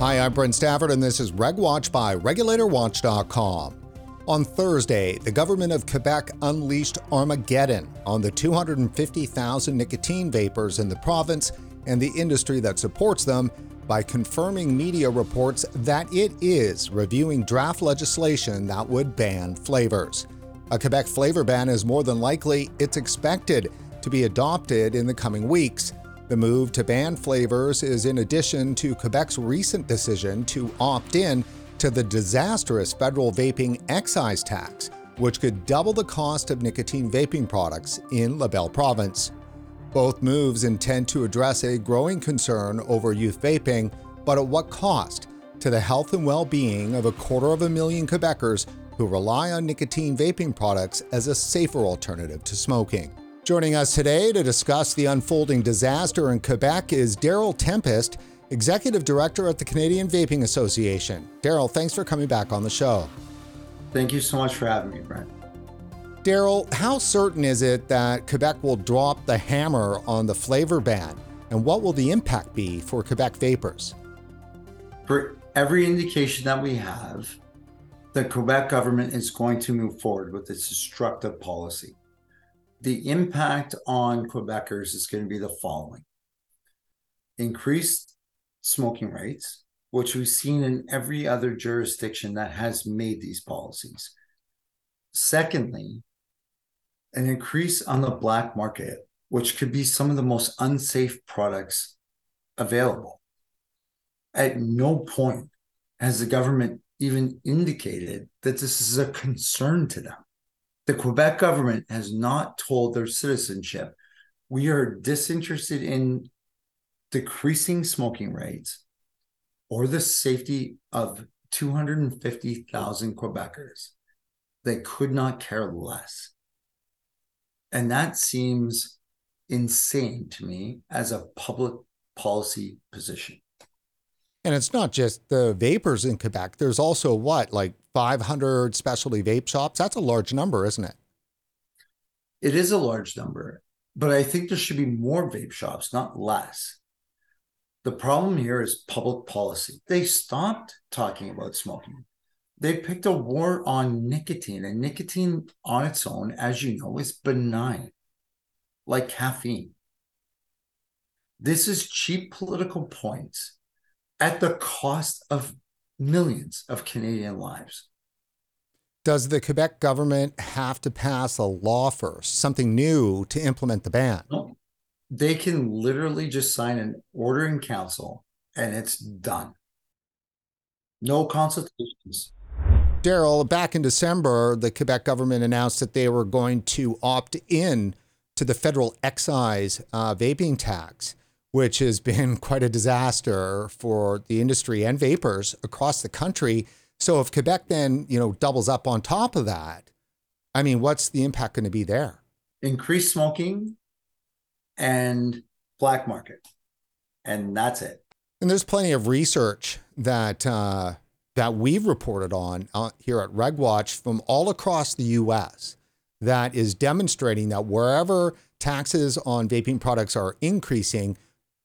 Hi, I'm Brent Stafford, and this is RegWatch by RegulatorWatch.com. On Thursday, the government of Quebec unleashed Armageddon on the 250,000 nicotine vapers in the province and the industry that supports them by confirming media reports that it is reviewing draft legislation that would ban flavors. A Quebec flavor ban is more than likely, it's expected to be adopted in the coming weeks. The move to ban flavors is in addition to Quebec's recent decision to opt in to the disastrous federal vaping excise tax, which could double the cost of nicotine vaping products in La Belle province. Both moves intend to address a growing concern over youth vaping, but at what cost to the health and well being of a quarter of a million Quebecers who rely on nicotine vaping products as a safer alternative to smoking. Joining us today to discuss the unfolding disaster in Quebec is Darryl Tempest, Executive Director at the Canadian Vaping Association. Darryl, thanks for coming back on the show. Thank you so much for having me, Brent. Darryl, how certain is it that Quebec will drop the hammer on the flavor ban? And what will the impact be for Quebec vapers? For every indication that we have, the Quebec government is going to move forward with its destructive policy the impact on Quebecers is going to be the following increased smoking rates, which we've seen in every other jurisdiction that has made these policies. Secondly, an increase on the black market, which could be some of the most unsafe products available. At no point has the government even indicated that this is a concern to them. The Quebec government has not told their citizenship we are disinterested in decreasing smoking rates or the safety of 250,000 Quebecers. They could not care less. And that seems insane to me as a public policy position. And it's not just the vapers in Quebec. There's also what, like 500 specialty vape shops? That's a large number, isn't it? It is a large number, but I think there should be more vape shops, not less. The problem here is public policy. They stopped talking about smoking. They picked a war on nicotine, and nicotine on its own, as you know, is benign, like caffeine. This is cheap political points at the cost of millions of Canadian lives. Does the Quebec government have to pass a law first, something new to implement the ban? No. They can literally just sign an order in council and it's done. No consultations. Darryl, back in December, the Quebec government announced that they were going to opt in to the federal excise uh, vaping tax which has been quite a disaster for the industry and vapers across the country. So if Quebec then, you know, doubles up on top of that, I mean, what's the impact going to be there? Increased smoking and black market. And that's it. And there's plenty of research that uh, that we've reported on uh, here at RegWatch from all across the U.S. that is demonstrating that wherever taxes on vaping products are increasing,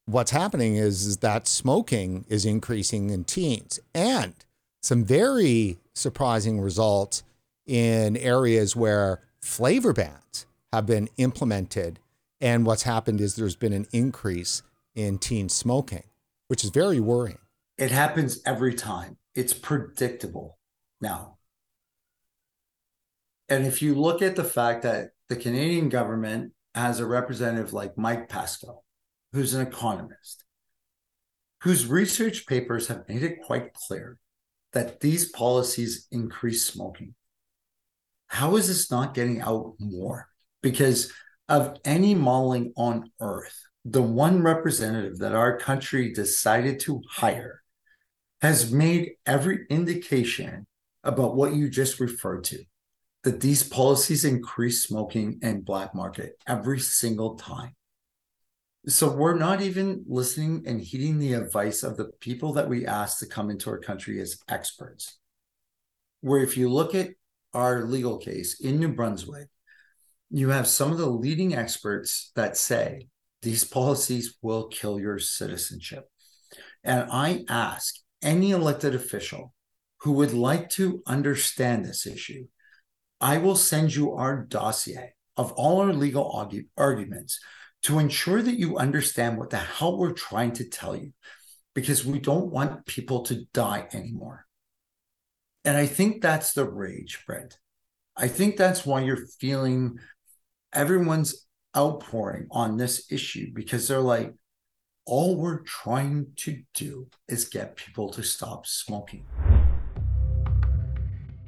what's happening is, is that smoking is increasing in teens and some very surprising results in areas where flavor bans have been implemented. And what's happened is there's been an increase in teen smoking, which is very worrying. It happens every time. It's predictable now. And if you look at the fact that the Canadian government has a representative like Mike Pesko, who's an economist, whose research papers have made it quite clear that these policies increase smoking. How is this not getting out more? Because of any modeling on earth, the one representative that our country decided to hire has made every indication about what you just referred to that these policies increase smoking and black market every single time. So we're not even listening and heeding the advice of the people that we ask to come into our country as experts. Where if you look at our legal case in New Brunswick, you have some of the leading experts that say these policies will kill your citizenship. And I ask any elected official who would like to understand this issue, I will send you our dossier of all our legal argu- arguments to ensure that you understand what the hell we're trying to tell you, because we don't want people to die anymore. And I think that's the rage, Brent. I think that's why you're feeling everyone's outpouring on this issue because they're like, all we're trying to do is get people to stop smoking.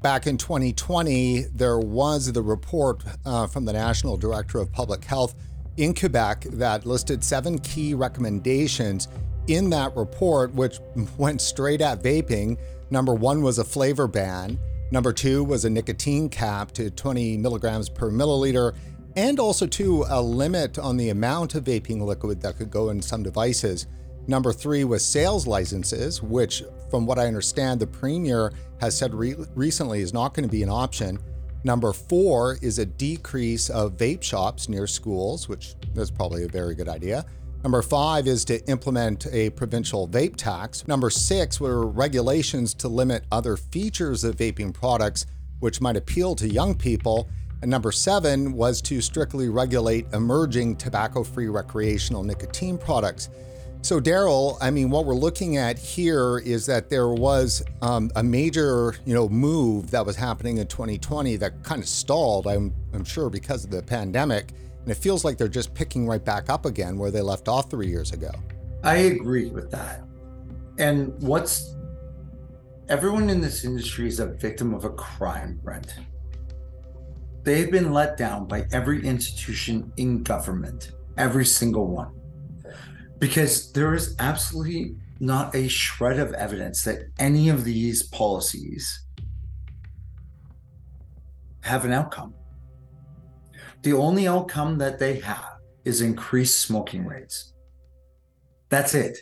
Back in 2020, there was the report uh, from the National Director of Public Health in Quebec that listed seven key recommendations in that report, which went straight at vaping. Number one was a flavor ban. Number two was a nicotine cap to 20 milligrams per milliliter, and also, too, a limit on the amount of vaping liquid that could go in some devices. Number three was sales licenses, which, from what I understand, the Premier has said re- recently is not going to be an option. Number four is a decrease of vape shops near schools, which is probably a very good idea. Number five is to implement a provincial vape tax. Number six were regulations to limit other features of vaping products, which might appeal to young people. And number seven was to strictly regulate emerging tobacco free recreational nicotine products. So, Darryl, I mean, what we're looking at here is that there was um, a major, you know, move that was happening in 2020 that kind of stalled. I'm, I'm sure because of the pandemic, and it feels like they're just picking right back up again where they left off three years ago. I agree with that. And what's everyone in this industry is a victim of a crime, Brent. They've been let down by every institution in government, every single one because there is absolutely not a shred of evidence that any of these policies have an outcome. The only outcome that they have is increased smoking rates. That's it.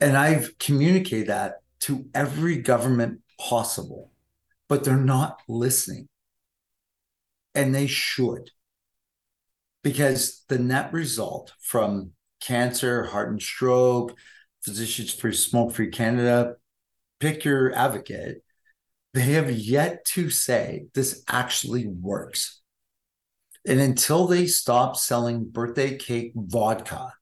And I've communicated that to every government possible, but they're not listening. And they should because the net result from cancer, heart and stroke, Physicians for Smoke Free Canada, pick your advocate, they have yet to say this actually works. And until they stop selling birthday cake vodka,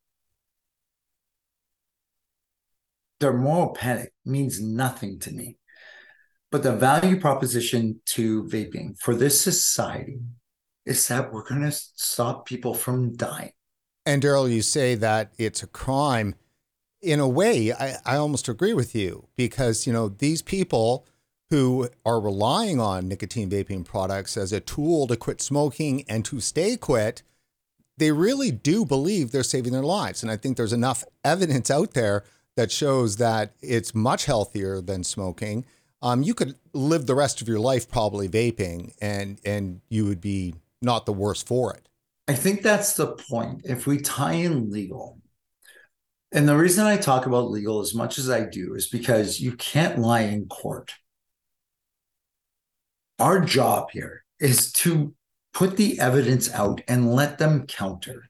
their moral panic means nothing to me. But the value proposition to vaping for this society is that we're going to stop people from dying. And Darryl, you say that it's a crime. In a way, I, I almost agree with you because, you know, these people who are relying on nicotine vaping products as a tool to quit smoking and to stay quit, they really do believe they're saving their lives. And I think there's enough evidence out there that shows that it's much healthier than smoking. Um, you could live the rest of your life probably vaping, and and you would be not the worse for it. I think that's the point. If we tie in legal, and the reason I talk about legal as much as I do is because you can't lie in court. Our job here is to put the evidence out and let them counter.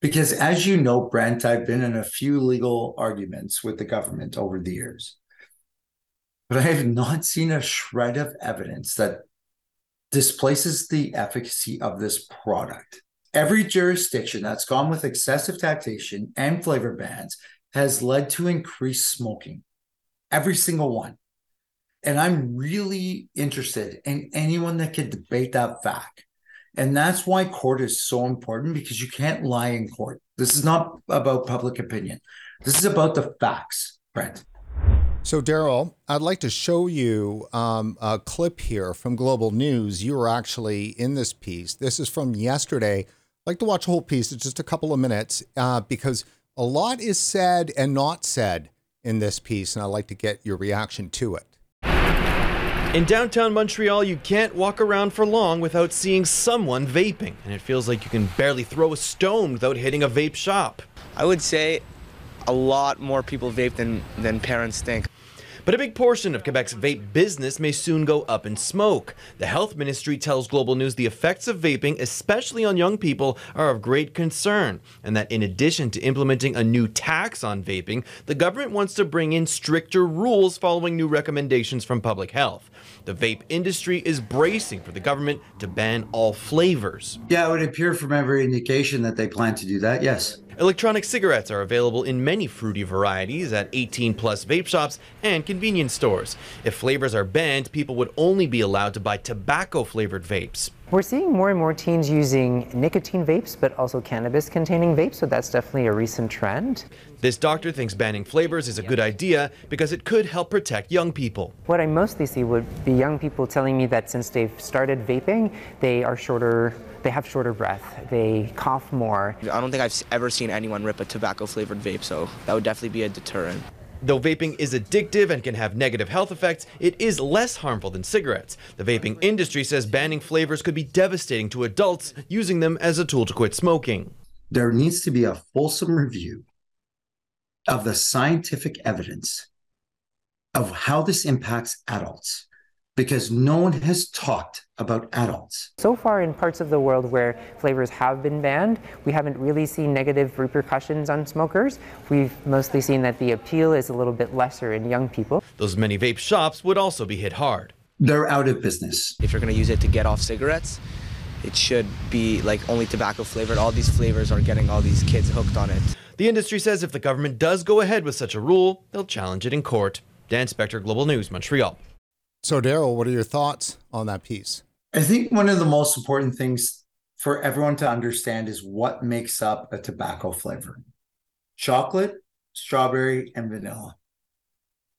Because as you know, Brent, I've been in a few legal arguments with the government over the years, but I have not seen a shred of evidence that displaces the efficacy of this product. Every jurisdiction that's gone with excessive taxation and flavor bans has led to increased smoking. Every single one. And I'm really interested in anyone that could debate that fact. And that's why court is so important because you can't lie in court. This is not about public opinion. This is about the facts, Brent. So, Darryl, I'd like to show you um, a clip here from Global News. You were actually in this piece. This is from yesterday. I'd like to watch a whole piece. It's just a couple of minutes uh, because a lot is said and not said in this piece, and I'd like to get your reaction to it. In downtown Montreal, you can't walk around for long without seeing someone vaping, and it feels like you can barely throw a stone without hitting a vape shop. I would say a lot more people vape than, than parents think. But a big portion of Quebec's vape business may soon go up in smoke. The health ministry tells Global News the effects of vaping, especially on young people, are of great concern, and that in addition to implementing a new tax on vaping, the government wants to bring in stricter rules following new recommendations from public health. The vape industry is bracing for the government to ban all flavors. Yeah, it would appear from every indication that they plan to do that, yes. Electronic cigarettes are available in many fruity varieties at 18 plus vape shops and convenience stores. If flavors are banned, people would only be allowed to buy tobacco flavored vapes. We're seeing more and more teens using nicotine vapes, but also cannabis containing vapes, so that's definitely a recent trend. This doctor thinks banning flavors is a good idea because it could help protect young people. What I mostly see would be young people telling me that since they've started vaping, they are shorter, they have shorter breath, they cough more. I don't think I've ever seen anyone rip a tobacco flavored vape, so that would definitely be a deterrent. Though vaping is addictive and can have negative health effects, it is less harmful than cigarettes. The vaping industry says banning flavors could be devastating to adults using them as a tool to quit smoking. There needs to be a fulsome review of the scientific evidence of how this impacts adults because no one has talked about adults. So far, in parts of the world where flavors have been banned, we haven't really seen negative repercussions on smokers. We've mostly seen that the appeal is a little bit lesser in young people. Those many vape shops would also be hit hard. They're out of business. If you're going to use it to get off cigarettes, it should be like only tobacco flavored. All these flavors are getting all these kids hooked on it. The industry says if the government does go ahead with such a rule, they'll challenge it in court. Dan Spector, Global News, Montreal. So, Darryl, what are your thoughts on that piece? I think one of the most important things for everyone to understand is what makes up a tobacco flavor chocolate, strawberry, and vanilla.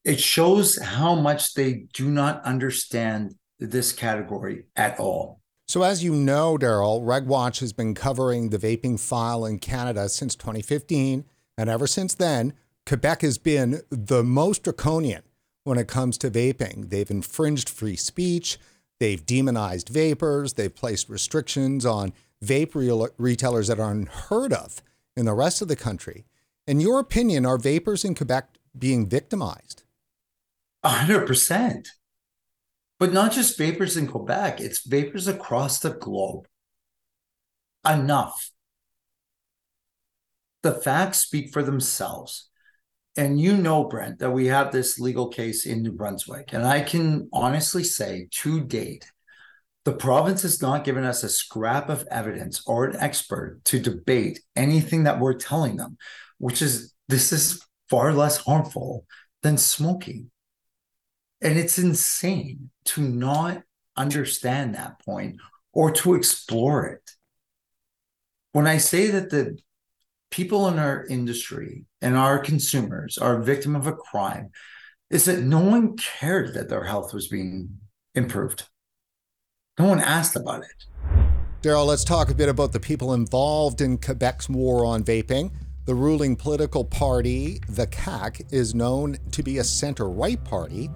It shows how much they do not understand this category at all. So, as you know, Darryl, RegWatch has been covering the vaping file in Canada since 2015. And ever since then, Quebec has been the most draconian when it comes to vaping. They've infringed free speech, they've demonized vapers, they've placed restrictions on vape re- retailers that are unheard of in the rest of the country. In your opinion, are vapers in Quebec being victimized? 100%. But not just vapers in Quebec, it's vapers across the globe. Enough. The facts speak for themselves. And you know, Brent, that we have this legal case in New Brunswick. And I can honestly say to date, the province has not given us a scrap of evidence or an expert to debate anything that we're telling them, which is this is far less harmful than smoking. And it's insane to not understand that point or to explore it. When I say that the people in our industry and our consumers are victim of a crime, is that no one cared that their health was being improved. No one asked about it. Darryl, let's talk a bit about the people involved in Quebec's war on vaping. The ruling political party, the CAQ, is known to be a center right party.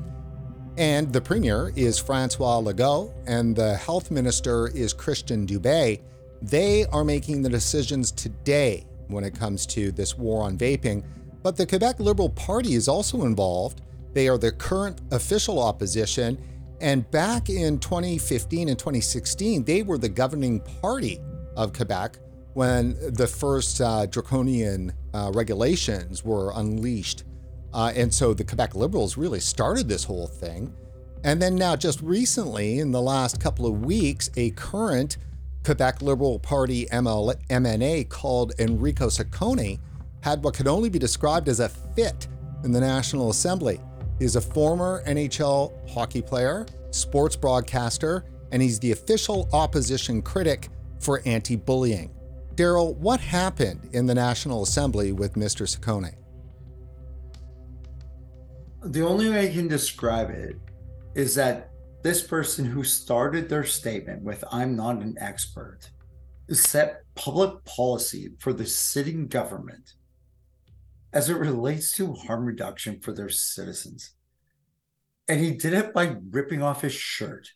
And the premier is Francois Legault, and the health minister is Christian Dubé. They are making the decisions today when it comes to this war on vaping. But the Quebec Liberal Party is also involved. They are the current official opposition. And back in 2015 and 2016, they were the governing party of Quebec when the first uh, draconian uh, regulations were unleashed. Uh, and so the Quebec Liberals really started this whole thing. And then now, just recently, in the last couple of weeks, a current Quebec Liberal Party ML- MNA called Enrico Ciccone had what could only be described as a fit in the National Assembly. He's a former NHL hockey player, sports broadcaster, and he's the official opposition critic for anti bullying. Darryl, what happened in the National Assembly with Mr. Ciccone? The only way I can describe it is that this person who started their statement with, I'm not an expert, set public policy for the sitting government as it relates to harm reduction for their citizens. And he did it by ripping off his shirt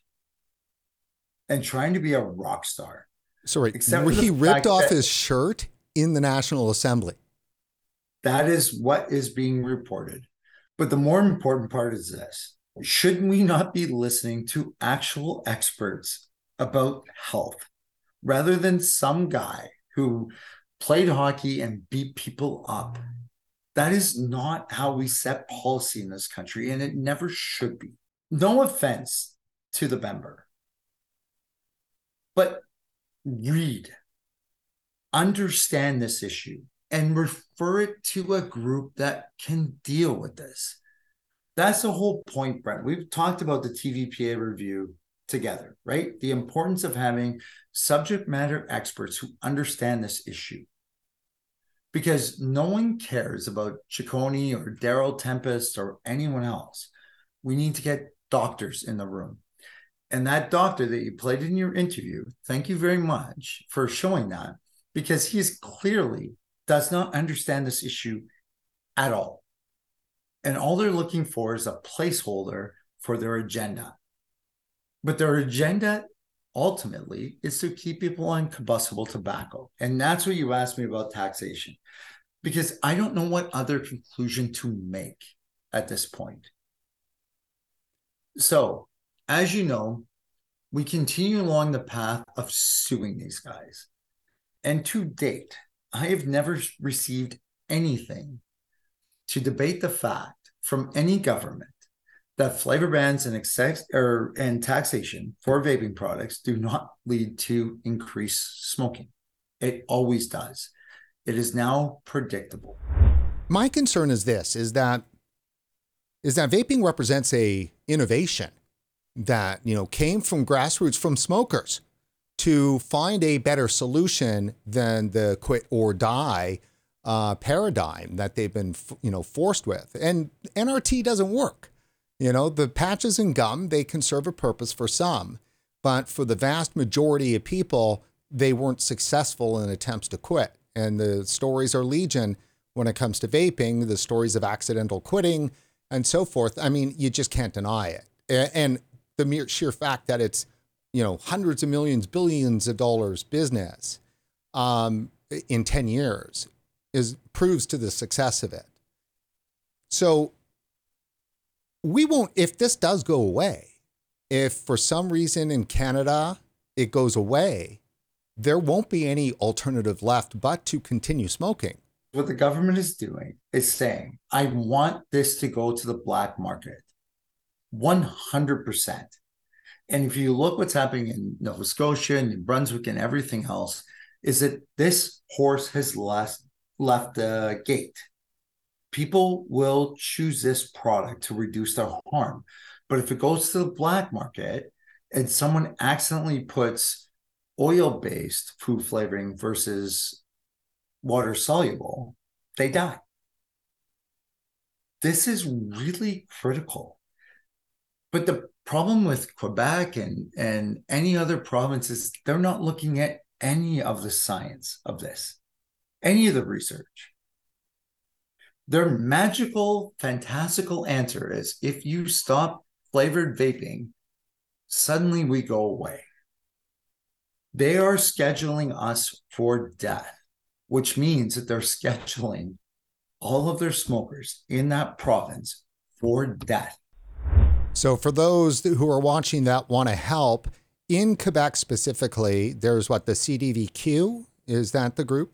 and trying to be a rock star. Sorry, he ripped off his shirt in the National Assembly. That is what is being reported. But the more important part is this should we not be listening to actual experts about health rather than some guy who played hockey and beat people up? That is not how we set policy in this country, and it never should be. No offense to the member, but read, understand this issue, and refer it to a group that can deal with this. That's the whole point, Brent. We've talked about the TVPA review together, right? The importance of having subject matter experts who understand this issue. Because no one cares about Ciccone or Darryl Tempest or anyone else. We need to get doctors in the room. And that doctor that you played in your interview, thank you very much for showing that because he's clearly does not understand this issue at all. And all they're looking for is a placeholder for their agenda. But their agenda ultimately is to keep people on combustible tobacco. And that's what you asked me about taxation, because I don't know what other conclusion to make at this point. So, as you know, we continue along the path of suing these guys. And to date, I have never received anything to debate the fact from any government that flavor bans and excess or and taxation for vaping products do not lead to increased smoking. It always does. It is now predictable. My concern is this is that is that vaping represents a innovation that, you know, came from grassroots from smokers to find a better solution than the quit or die uh, paradigm that they've been, you know, forced with. And NRT doesn't work. You know, the patches and gum, they can serve a purpose for some, but for the vast majority of people, they weren't successful in attempts to quit. And the stories are legion when it comes to vaping, the stories of accidental quitting and so forth. I mean, you just can't deny it. And the mere sheer fact that it's you know hundreds of millions, billions of dollars business um, in ten years is proves to the success of it. So we won't if this does go away. If for some reason in Canada it goes away, there won't be any alternative left but to continue smoking. What the government is doing is saying, I want this to go to the black market. 100%. And if you look what's happening in Nova Scotia and New Brunswick and everything else, is that this horse has left left the gate. People will choose this product to reduce their harm. But if it goes to the black market and someone accidentally puts oil-based food flavoring versus water soluble, they die. This is really critical. But the problem with Quebec and, and any other provinces, they're not looking at any of the science of this, any of the research. Their magical, fantastical answer is if you stop flavored vaping, suddenly we go away. They are scheduling us for death, which means that they're scheduling all of their smokers in that province for death. So, for those who are watching that want to help, in Quebec specifically, there's what the CDVQ is that the group?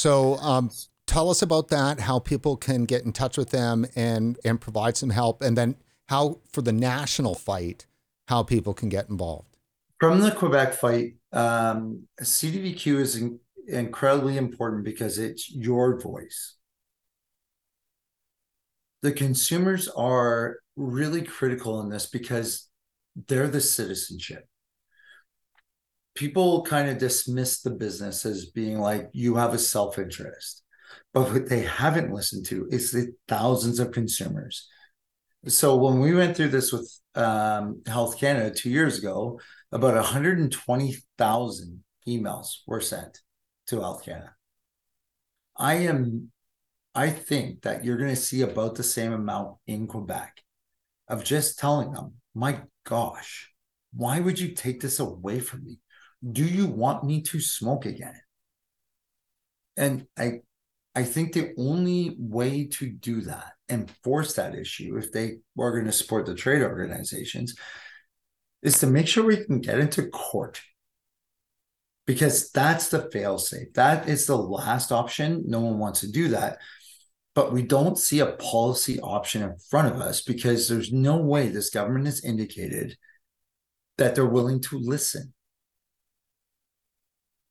So, um, tell us about that, how people can get in touch with them and and provide some help, and then how for the national fight, how people can get involved. From the Quebec fight, um, CDVQ is in, incredibly important because it's your voice. The consumers are really critical in this because they're the citizenship. People kind of dismiss the business as being like, you have a self interest. But what they haven't listened to is the thousands of consumers. So when we went through this with um, Health Canada two years ago, about 120,000 emails were sent to Health Canada. I am, I think that you're going to see about the same amount in Quebec of just telling them, my gosh, why would you take this away from me? Do you want me to smoke again? And I I think the only way to do that and force that issue, if they are going to support the trade organizations, is to make sure we can get into court. Because that's the failsafe. That is the last option. No one wants to do that. But we don't see a policy option in front of us because there's no way this government has indicated that they're willing to listen.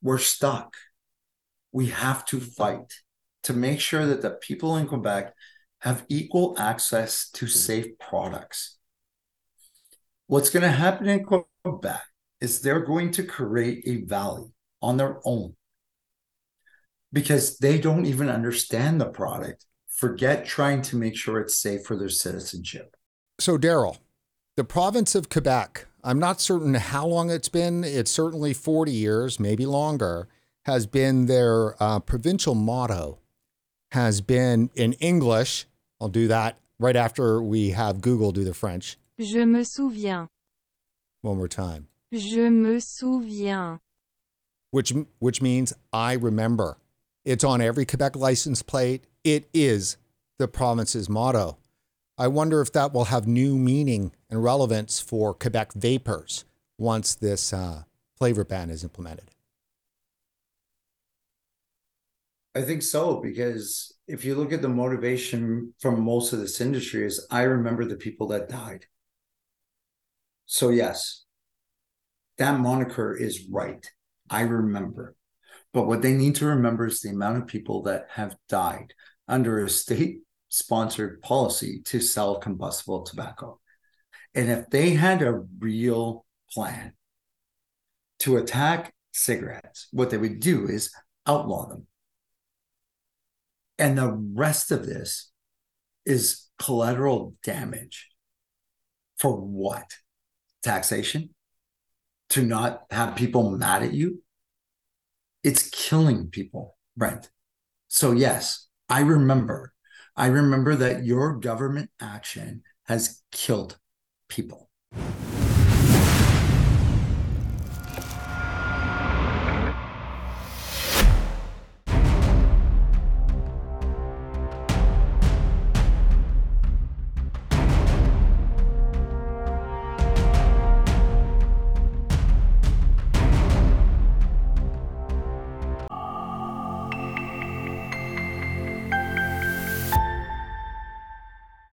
We're stuck. We have to fight to make sure that the people in Quebec have equal access to safe products. What's going to happen in Quebec is they're going to create a valley on their own because they don't even understand the product. Forget trying to make sure it's safe for their citizenship. So, Darryl, the province of Quebec, I'm not certain how long it's been. It's certainly 40 years, maybe longer, has been their uh, provincial motto has been in English. I'll do that right after we have Google do the French. Je me souviens. One more time. Je me souviens. Which which means I remember. It's on every Quebec license plate. It is the province's motto. I wonder if that will have new meaning and relevance for Quebec vapers once this uh, flavor ban is implemented. I think so because if you look at the motivation from most of this industry is I remember the people that died. So yes, that moniker is right. I remember. But what they need to remember is the amount of people that have died under a state sponsored policy to sell combustible tobacco. And if they had a real plan to attack cigarettes, what they would do is outlaw them. And the rest of this is collateral damage. For what? Taxation? To not have people mad at you? It's killing people, Brent. So, yes, I remember. I remember that your government action has killed people.